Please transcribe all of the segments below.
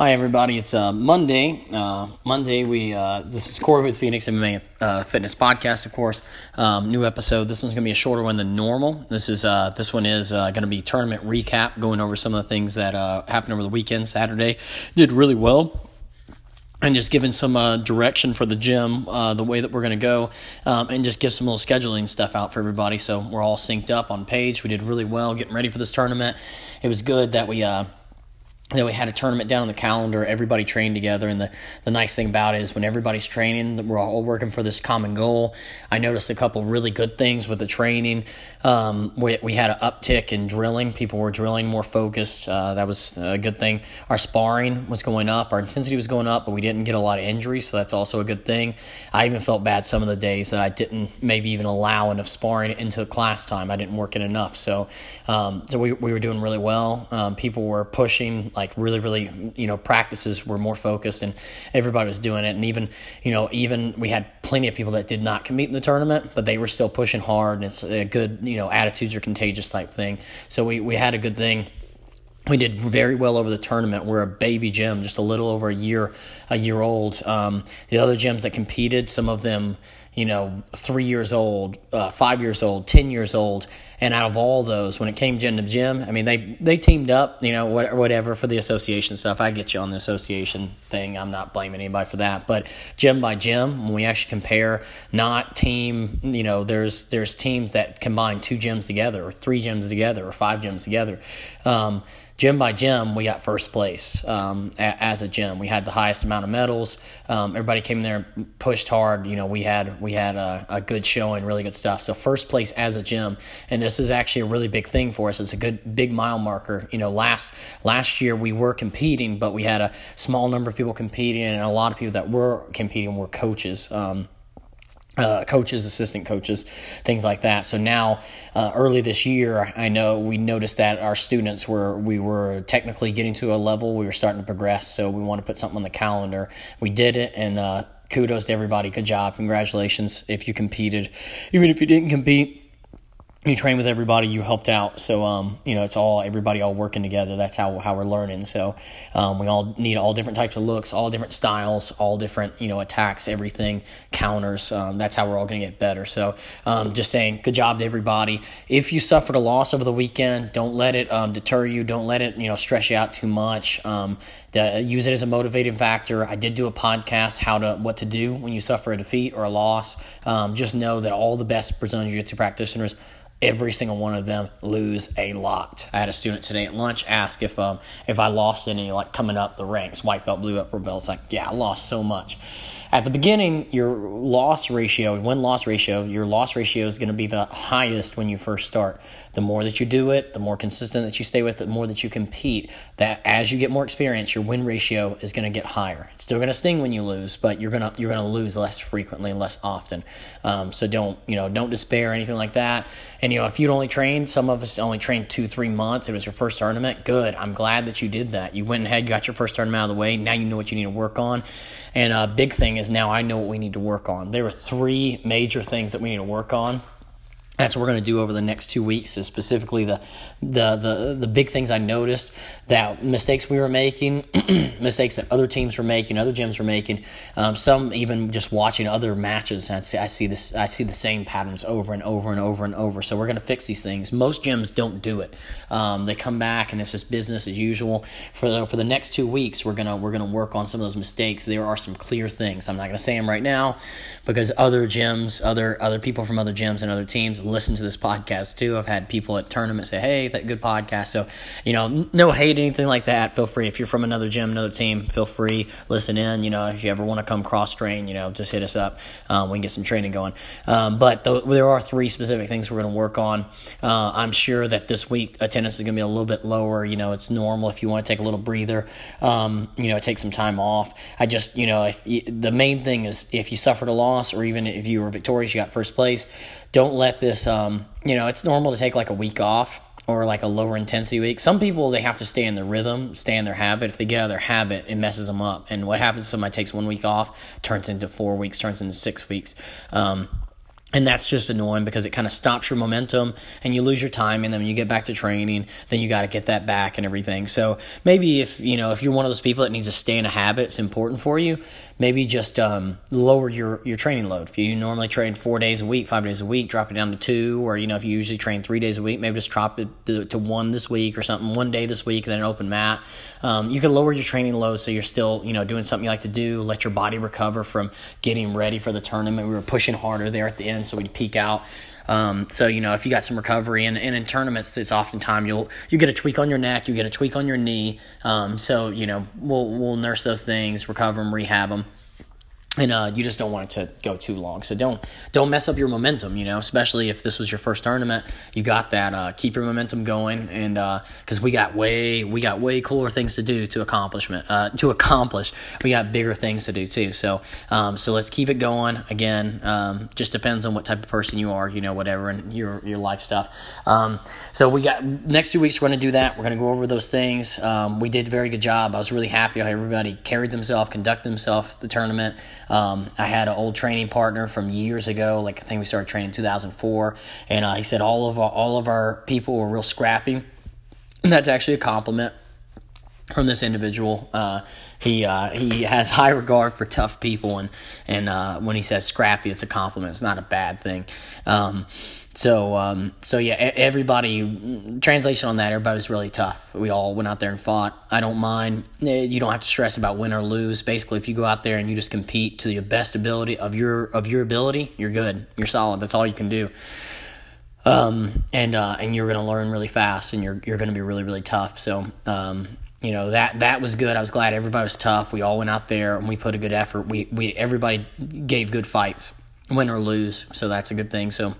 Hi everybody, it's uh, Monday. Uh, Monday, we uh, this is Corey with Phoenix MMA uh, Fitness Podcast, of course. Um, new episode. This one's gonna be a shorter one than normal. This is uh, this one is uh, gonna be tournament recap, going over some of the things that happened over the weekend. Saturday did really well. And just giving some direction for the gym, the way that we're going to go, um, and just give some little scheduling stuff out for everybody. So we're all synced up on page. We did really well getting ready for this tournament. It was good that we then we had a tournament down on the calendar. Everybody trained together, and the, the nice thing about it is when everybody's training, we're all working for this common goal. I noticed a couple really good things with the training. Um, we, we had an uptick in drilling. People were drilling more focused. Uh, that was a good thing. Our sparring was going up. Our intensity was going up, but we didn't get a lot of injuries, so that's also a good thing. I even felt bad some of the days that I didn't maybe even allow enough sparring into class time. I didn't work it enough. So, um, so we, we were doing really well. Um, people were pushing like really, really, you know, practices were more focused and everybody was doing it. And even, you know, even we had plenty of people that did not compete in the tournament, but they were still pushing hard. And it's a good, you know, attitudes are contagious type thing. So we, we had a good thing we did very well over the tournament. We're a baby gym, just a little over a year, a year old. Um, the other gyms that competed, some of them, you know, three years old, uh, five years old, ten years old, and out of all those, when it came gym to gym, I mean, they they teamed up, you know, whatever for the association stuff. I get you on the association thing. I'm not blaming anybody for that, but gym by gym, when we actually compare, not team, you know, there's there's teams that combine two gyms together, or three gyms together, or five gyms together. Um, gym by gym, we got first place um, as a gym. We had the highest amount of medals. Um, everybody came in there, pushed hard. You know, we had we had a, a, good showing, really good stuff. So first place as a gym, and is actually a really big thing for us. It's a good big mile marker. You know, last last year we were competing, but we had a small number of people competing, and a lot of people that were competing were coaches. Um, uh, coaches, assistant coaches, things like that. So now, uh, early this year, I know we noticed that our students were we were technically getting to a level we were starting to progress. So we want to put something on the calendar. We did it, and uh, kudos to everybody. Good job, congratulations if you competed, even if you didn't compete you train with everybody you helped out. So um, you know it's all everybody all working together. That's how, how we're learning. So um, we all need all different types of looks all different styles all different you know attacks everything counters. Um, that's how we're all going to get better. So um, just saying good job to everybody. If you suffered a loss over the weekend don't let it um, deter you. Don't let it you know stress you out too much. Um, the, use it as a motivating factor i did do a podcast how to what to do when you suffer a defeat or a loss just know that all the best brazilian jiu-jitsu practitioners every single one of them lose a lot. I had a student today at lunch ask if um if I lost any like coming up the ranks, white belt, blue belt, purple belt. It's like, yeah, I lost so much. At the beginning, your loss ratio, win loss ratio, your loss ratio is going to be the highest when you first start. The more that you do it, the more consistent that you stay with it, the more that you compete. That as you get more experience, your win ratio is going to get higher. It's still going to sting when you lose, but you're gonna you're gonna lose less frequently less often. Um, so don't you know don't despair or anything like that. And you know if you'd only trained, some of us only trained two three months. It was your first tournament. Good. I'm glad that you did that. You went ahead, got your first tournament out of the way. Now you know what you need to work on. And a big thing is now I know what we need to work on. There are three major things that we need to work on that's what we're going to do over the next two weeks is specifically the the the, the big things I noticed that mistakes we were making, mistakes that other teams were making, other gyms were making, um, some even just watching other matches. I see, I see this I see the same patterns over and over and over and over. So we're going to fix these things. Most gyms don't do it. Um, they come back and it's just business as usual. For the, for the next two weeks, we're gonna we're gonna work on some of those mistakes. There are some clear things. I'm not going to say them right now because other gyms, other other people from other gyms and other teams listen to this podcast too. I've had people at tournaments say, "Hey, that good podcast." So, you know, no hate anything like that. Feel free if you're from another gym, another team, feel free listen in. You know, if you ever want to come cross train, you know, just hit us up. Um, we can get some training going. Um, but th- there are three specific things we're going to work on. Uh, I'm sure that this week attendance is going to be a little bit lower. You know, it's normal if you want to take a little breather. Um, you know, take some time off. I just, you know, if you, the main thing is if you suffered a loss or even if you were victorious, you got first place don't let this um, you know it's normal to take like a week off or like a lower intensity week. Some people they have to stay in their rhythm stay in their habit. If they get out of their habit it messes them up. And what happens if somebody takes one week off turns into four weeks turns into six weeks? Um, and that's just annoying because it kind of stops your momentum and you lose your time and then when you get back to training then you got to get that back and everything. So maybe if you know if you're one of those people that needs to stay in a habit it's important for you maybe just um, lower your, your training load. If you normally train four days a week five days a week drop it down to two or you know if you usually train three days a week maybe just drop it to, to one this week or something one day this week and then an open mat. Um, you can lower your training load so you're still you know doing something you like to do let your body recover from getting ready for the tournament. We were pushing harder there at the end so we'd peak out um, so you know if you got some recovery and, and in tournaments it's oftentimes you'll you get a tweak on your neck you get a tweak on your knee. Um, so you know we'll we'll nurse those things recover them rehab them and uh, you just don't want it to go too long. So don't don't mess up your momentum. You know, especially if this was your first tournament, you got that. Uh, keep your momentum going, and because uh, we got way we got way cooler things to do to accomplishment uh, to accomplish. We got bigger things to do too. So um, so let's keep it going. Again, um, just depends on what type of person you are. You know, whatever and your your life stuff. Um, so we got next two weeks. We're going to do that. We're going to go over those things. Um, we did a very good job. I was really happy how everybody carried themselves, conducted themselves the tournament. Um, I had an old training partner from years ago, like I think we started training in 2004, and uh, he said all of our, all of our people were real scrappy, and that's actually a compliment from this individual. Uh, he uh, he has high regard for tough people, and and uh, when he says scrappy, it's a compliment. It's not a bad thing. Um, so, um, so yeah, everybody, translation on that, everybody was really tough. We all went out there and fought. I don't mind. Eh, you don't have to stress about win or lose. Basically, if you go out there and you just compete to the best ability of your of your ability, you're good. You're solid. That's all you can do. Um, and uh, and you're going to learn really fast, and you're you're going to be really really tough. So, um, you know that that was good. I was glad everybody was tough. We all went out there and we put a good effort. We we everybody gave good fights, win or lose. So that's a good thing. So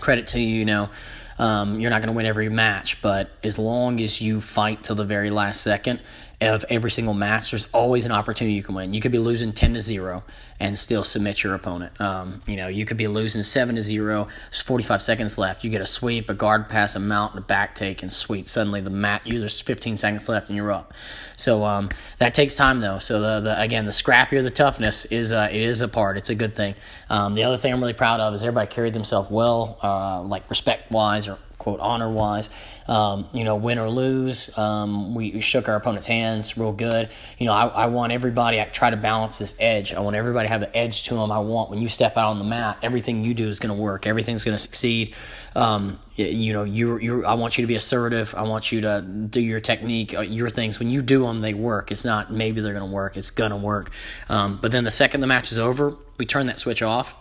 credit to you, you know, um, you're not going to win every match, but as long as you fight till the very last second of every single match, there's always an opportunity you can win. You could be losing 10 to 0 and still submit your opponent. Um, you know, you could be losing 7 to 0, there's 45 seconds left. You get a sweep, a guard pass, a mount, a back take, and sweep. Suddenly the mat, there's 15 seconds left and you're up. So um, that takes time though. So the, the again, the scrappier the toughness is, uh, it is a part. It's a good thing. Um, the other thing I'm really proud of is everybody carried themselves well, uh, like respect wise or quote honor wise. Um, you know, win or lose, um, we, we, shook our opponent's hands real good. You know, I, I, want everybody. I try to balance this edge. I want everybody have an edge to them. I want when you step out on the mat, everything you do is going to work. Everything's going to succeed. Um, you know, you you I want you to be assertive. I want you to do your technique, uh, your things. When you do them, they work. It's not maybe they're going to work. It's going to work. Um, but then the second the match is over, we turn that switch off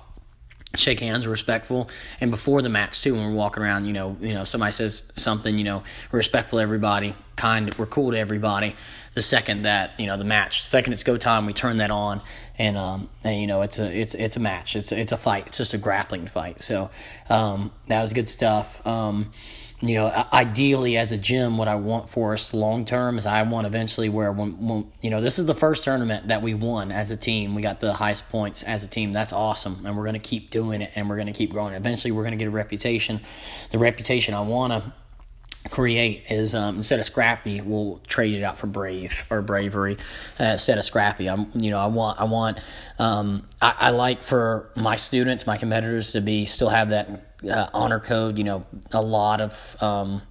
shake hands, respectful, and before the match too, when we're walking around, you know, you know, somebody says something, you know, respectful everybody, kind, we're cool to everybody. The second that you know the match, second it's go time, we turn that on, and um, and you know it's a it's it's a match, it's it's a fight, it's just a grappling fight. So um, that was good stuff. Um, you know, ideally as a gym, what I want for us long term is I want eventually where when, when, you know this is the first tournament that we won as a team. We got the highest points as a team. That's awesome, and we're going to keep doing it, and we're going to keep growing. Eventually, we're going to get a reputation. The reputation I want to create is um, instead of scrappy, we'll trade it out for brave or bravery uh, instead of scrappy. I'm, you know, I want, I want, um, I, I like for my students, my competitors to be still have that uh, honor code. You know, a lot of um,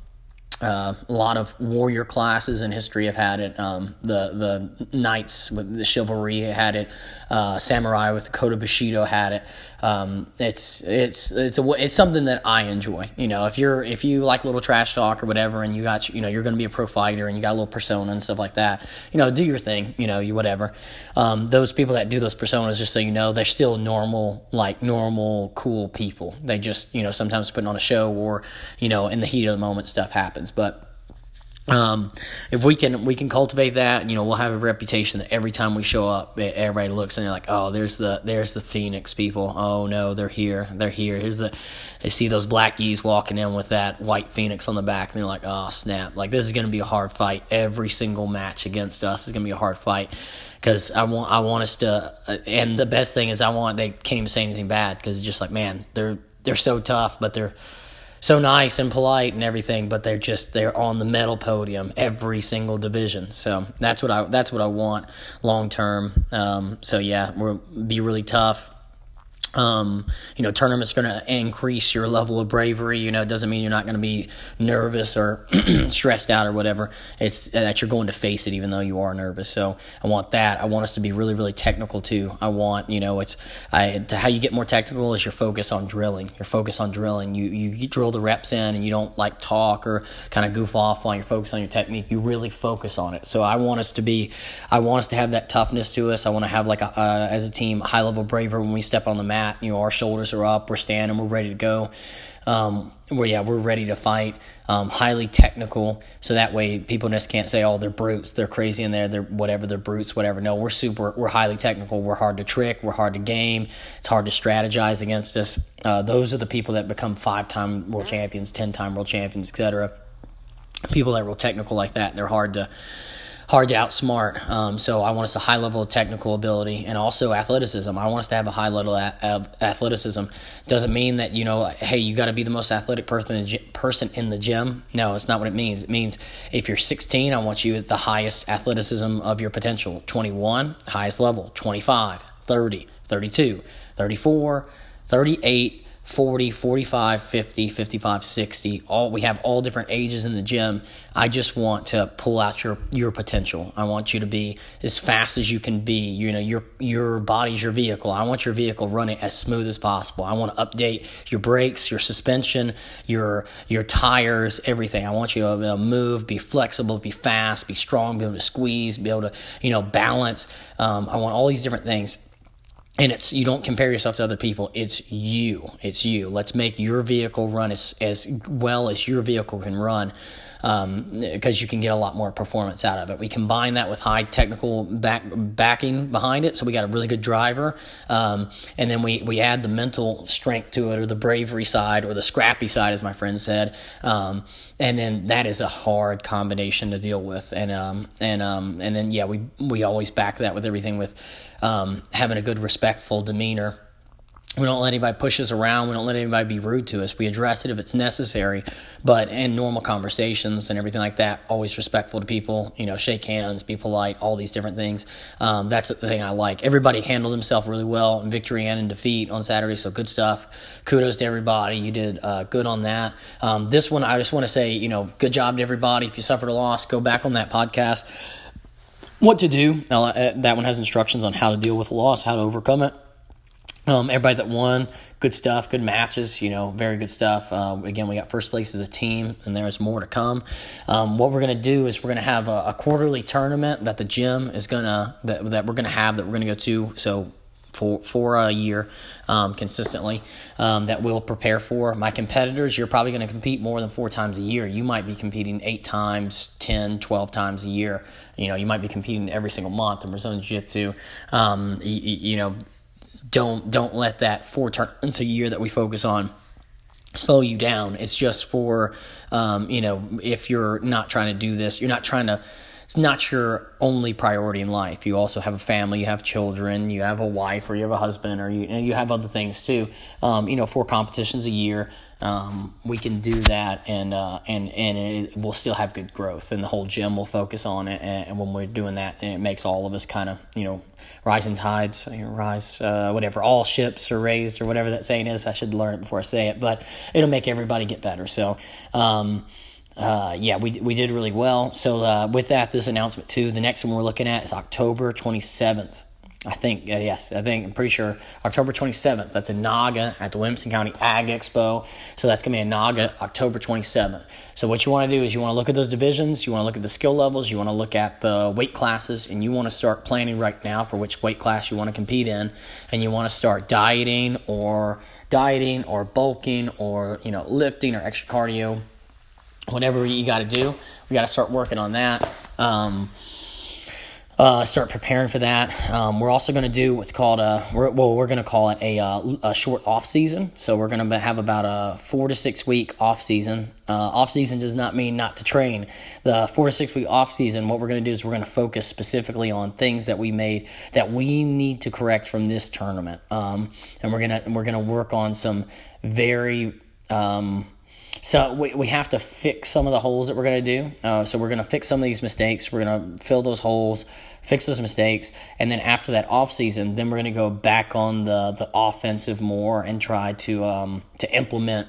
uh, a lot of warrior classes in history have had it. Um, the the knights with the chivalry had it. Uh, samurai with Kota Bushido had it. Um, it's it's it's a it's something that I enjoy. You know, if you're if you like little trash talk or whatever, and you got you know you're going to be a pro fighter and you got a little persona and stuff like that. You know, do your thing. You know, you whatever. Um, those people that do those personas, just so you know, they're still normal, like normal, cool people. They just you know sometimes putting on a show or you know in the heat of the moment stuff happens, but um, if we can we can cultivate that, you know, we'll have a reputation that every time we show up, everybody looks and they're like, oh, there's the there's the Phoenix people. Oh no, they're here, they're here. Here's the they see those black gis walking in with that white Phoenix on the back, and they're like, oh snap, like this is gonna be a hard fight. Every single match against us is gonna be a hard fight because I want I want us to. Uh, and the best thing is I want they can't even say anything bad because just like man, they're they're so tough, but they're so nice and polite and everything, but they're just they're on the medal podium every single division. So that's what I that's what I want long term. Um, so yeah, we'll be really tough. Um, you know, tournament's going to increase your level of bravery. You know, it doesn't mean you're not going to be nervous or stressed out or whatever. It's that you're going to face it, even though you are nervous. So I want that. I want us to be really, really technical too. I want, you know, it's I, how you get more technical is your focus on drilling. Your focus on drilling. You you drill the reps in, and you don't like talk or kind of goof off while you're focused on your technique. You really focus on it. So I want us to be, I want us to have that toughness to us. I want to have like a, as a team high level bravery when we step on the mat You know, our shoulders are up, we're standing, we're ready to go. Um, where yeah, we're ready to fight. Um, highly technical, so that way people just can't say, "Oh, they're brutes, they're crazy in there, they're whatever, they're brutes, whatever." No, we're super, we're highly technical. We're hard to trick, we're hard to game. It's hard to strategize against us. Uh, those are the people that become five-time world champions, ten-time world champions, etc. People that are real technical like that, they're hard to hard to outsmart. Um, so I want us a high level of technical ability and also athleticism. I want us to have a high level of athleticism. Doesn't mean that you know, hey, you got to be the most athletic person in, the, person in the gym. No, it's not what it means. It means if you're 16, I want you at the highest athleticism of your potential. 21, highest level. 25, 30, 32, 34, 38 40, 45, 50, 55, 60. All we have all different ages in the gym. I just want to pull out your your potential. I want you to be as fast as you can be. You know, your your body's your vehicle. I want your vehicle running as smooth as possible. I want to update your brakes, your suspension, your your tires, everything. I want you to, to move, be flexible, be fast, be strong, be able to squeeze, be able to, you know, balance. Um, I want all these different things and it's you don't compare yourself to other people. It's you. It's you. Let's make your vehicle run as, as well as your vehicle can run because um, you can get a lot more performance out of it. We combine that with high technical back, backing behind it, so we got a really good driver, um, and then we we add the mental strength to it, or the bravery side, or the scrappy side, as my friend said, um, and then that is a hard combination to deal with, and um, and um, and then yeah, we we always back that with everything with um, having a good respectful demeanor we don't let anybody push us around. We don't let anybody be rude to us. We address it if it's necessary, but in normal conversations and everything like that, always respectful to people. You know, shake hands, be polite, all these different things. Um, that's the thing I like. Everybody handled himself really well in victory and in defeat on Saturday, so good stuff. Kudos to everybody. You did uh, good on that. Um, this one, I just want to say, you know, good job to everybody. If you suffered a loss, go back on that podcast. What to do? Uh, that one has instructions on how to deal with loss, how to overcome it um, everybody that won, good stuff, good matches, you know, very good stuff. Uh, again, we got first place as a team, and there's more to come. Um, what we're going to do is we're going to have a, a, quarterly tournament that the gym is going to, that, that we're going to have, that we're going to go to. So, for, for a year um, consistently um, that we'll prepare for. My competitors, you're probably going to compete more than four times a year. You might be competing eight times, 10, 12 times a year. You know, you might be competing every single month in Brazilian Jiu Jitsu. Um, you, you know, don't don't let that four tournaments a year that we focus on slow you down. It's just for um, you know if you're not trying to do this, you're not trying to. It's not your only priority in life. You also have a family, you have children, you have a wife, or you have a husband, or you you have other things too. Um, you know, four competitions a year um, we can do that and uh, and and it will still have good growth and the whole gym will focus on it and, and when we're doing that it makes all of us kind of you know rising tides you know, rise uh, whatever all ships are raised or whatever that saying is I should learn it before I say it but it'll make everybody get better so um, uh, yeah, we, we did really well. So, uh, with that, this announcement too, the next one we're looking at is October 27th. I think, uh, yes, I think, I'm pretty sure October 27th. That's in NAGA at the Williamson County Ag Expo. So that's going to be in NAGA October 27th. So what you want to do is you want to look at those divisions, you want to look at the skill levels, you want to look at the weight classes, and you want to start planning right now for which weight class you want to compete in. And you want to start dieting or dieting or bulking or, you know, lifting or extra cardio, whatever you got to do. We got to start working on that. Um, uh, start preparing for that. Um, we're also going to do what's called a we're, well, we're going to call it a, uh, a short off season. So we're going to have about a four to six week off season. Uh, off season does not mean not to train. The four to six week off season, what we're going to do is we're going to focus specifically on things that we made that we need to correct from this tournament, um, and we're gonna we're gonna work on some very um, so we, we have to fix some of the holes that we're going to do. Uh, so we're going to fix some of these mistakes. We're going to fill those holes, fix those mistakes, and then after that off season, then we're going to go back on the the offensive more and try to um, to implement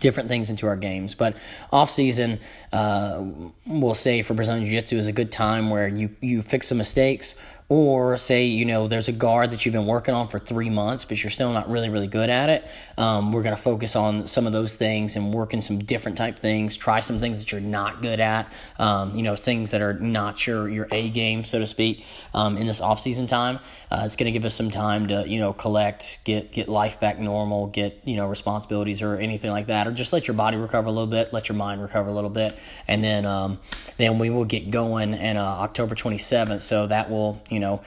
different things into our games. But off season, uh, we'll say for Brazilian Jiu Jitsu is a good time where you you fix some mistakes or say you know there's a guard that you've been working on for three months but you're still not really really good at it. Um, we're going to focus on some of those things and work in some different type things. Try some things that you're not good at. Um, you know things that are not your your a game so to speak um, in this off season time uh, it's going to give us some time to you know collect get get life back normal get you know responsibilities or anything like that or just let your body recover a little bit let your mind recover a little bit and then um, then we will get going in uh, october 27th so that will you you know,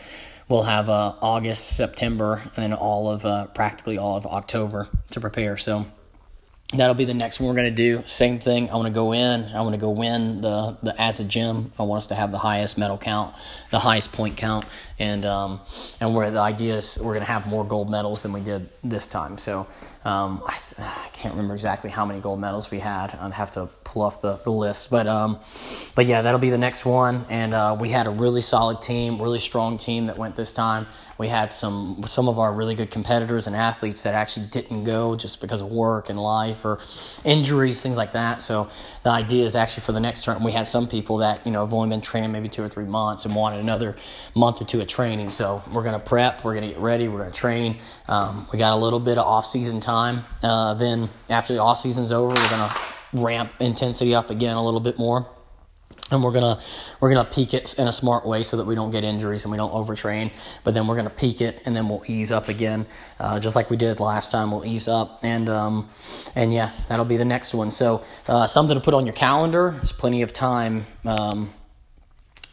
we'll have uh, August, September, and all of uh, practically all of October to prepare. So that'll be the next one we're going to do. Same thing. I want to go in. I want to go win the the as a gym. I want us to have the highest medal count, the highest point count, and um, and where the idea is we're going to have more gold medals than we did this time. So um, I, I, can't remember exactly how many gold medals we had. I'd have to pull off the, the list, but um, but yeah, that'll be the next one. And uh, we had a really solid team, really strong team that went this time. We had some some of our really good competitors and athletes that actually didn't go just because of work and life or injuries, things like that. So the idea is actually for the next term, we had some people that you know have only been training maybe two or three months and wanted another month or two of training. So we're gonna prep, we're gonna get ready, we're gonna train. Um, we got a little bit of off season time. Uh, then after the off season's over, we're gonna ramp intensity up again a little bit more and we're gonna we're gonna peak it in a smart way so that we don't get injuries and we don't overtrain. But then we're gonna peak it and then we'll ease up again, uh, just like we did last time. We'll ease up and um, and yeah, that'll be the next one. So uh, something to put on your calendar. It's plenty of time. Um,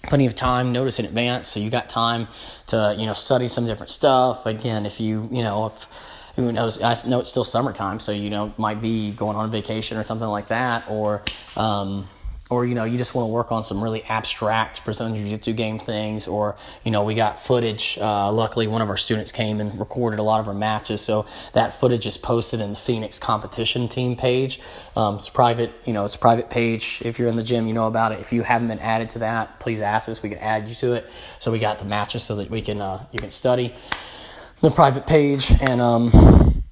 plenty of time notice in advance so you got time to you know study some different stuff again if you you know if who knows? I know it's still summertime so you know might be going on vacation or something like that or um, or you know you just want to work on some really abstract Brazilian Jiu-Jitsu game things or you know we got footage uh, luckily one of our students came and recorded a lot of our matches so that footage is posted in the Phoenix competition team page. Um, it's private you know it's a private page. If you're in the gym you know about it. If you haven't been added to that please ask us. We can add you to it. So we got the matches so that we can uh, you can study the private page and um,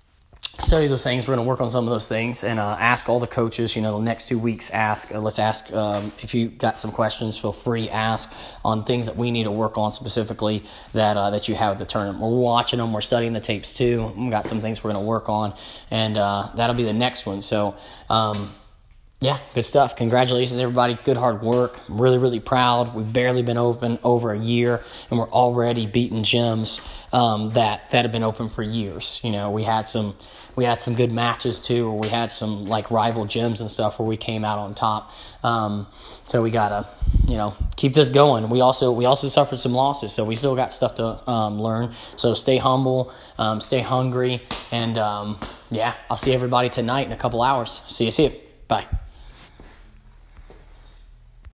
study those things. We're going to work on some of those things and uh, ask all the coaches. You know, the next two weeks, ask. Uh, let's ask um, if you got some questions. Feel free ask on things that we need to work on specifically that uh, that you have at the tournament. We're watching them. We're studying the tapes too. We got some things we're going to work on, and uh, that'll be the next one. So. Um, yeah, good stuff. Congratulations, everybody. Good hard work. I'm really, really proud. We've barely been open over a year, and we're already beating gyms um, that that have been open for years. You know, we had some we had some good matches too, where we had some like rival gyms and stuff where we came out on top. Um, so we gotta, you know, keep this going. We also we also suffered some losses, so we still got stuff to um, learn. So stay humble, um, stay hungry, and um, yeah, I'll see everybody tonight in a couple hours. See you. See you. Bye.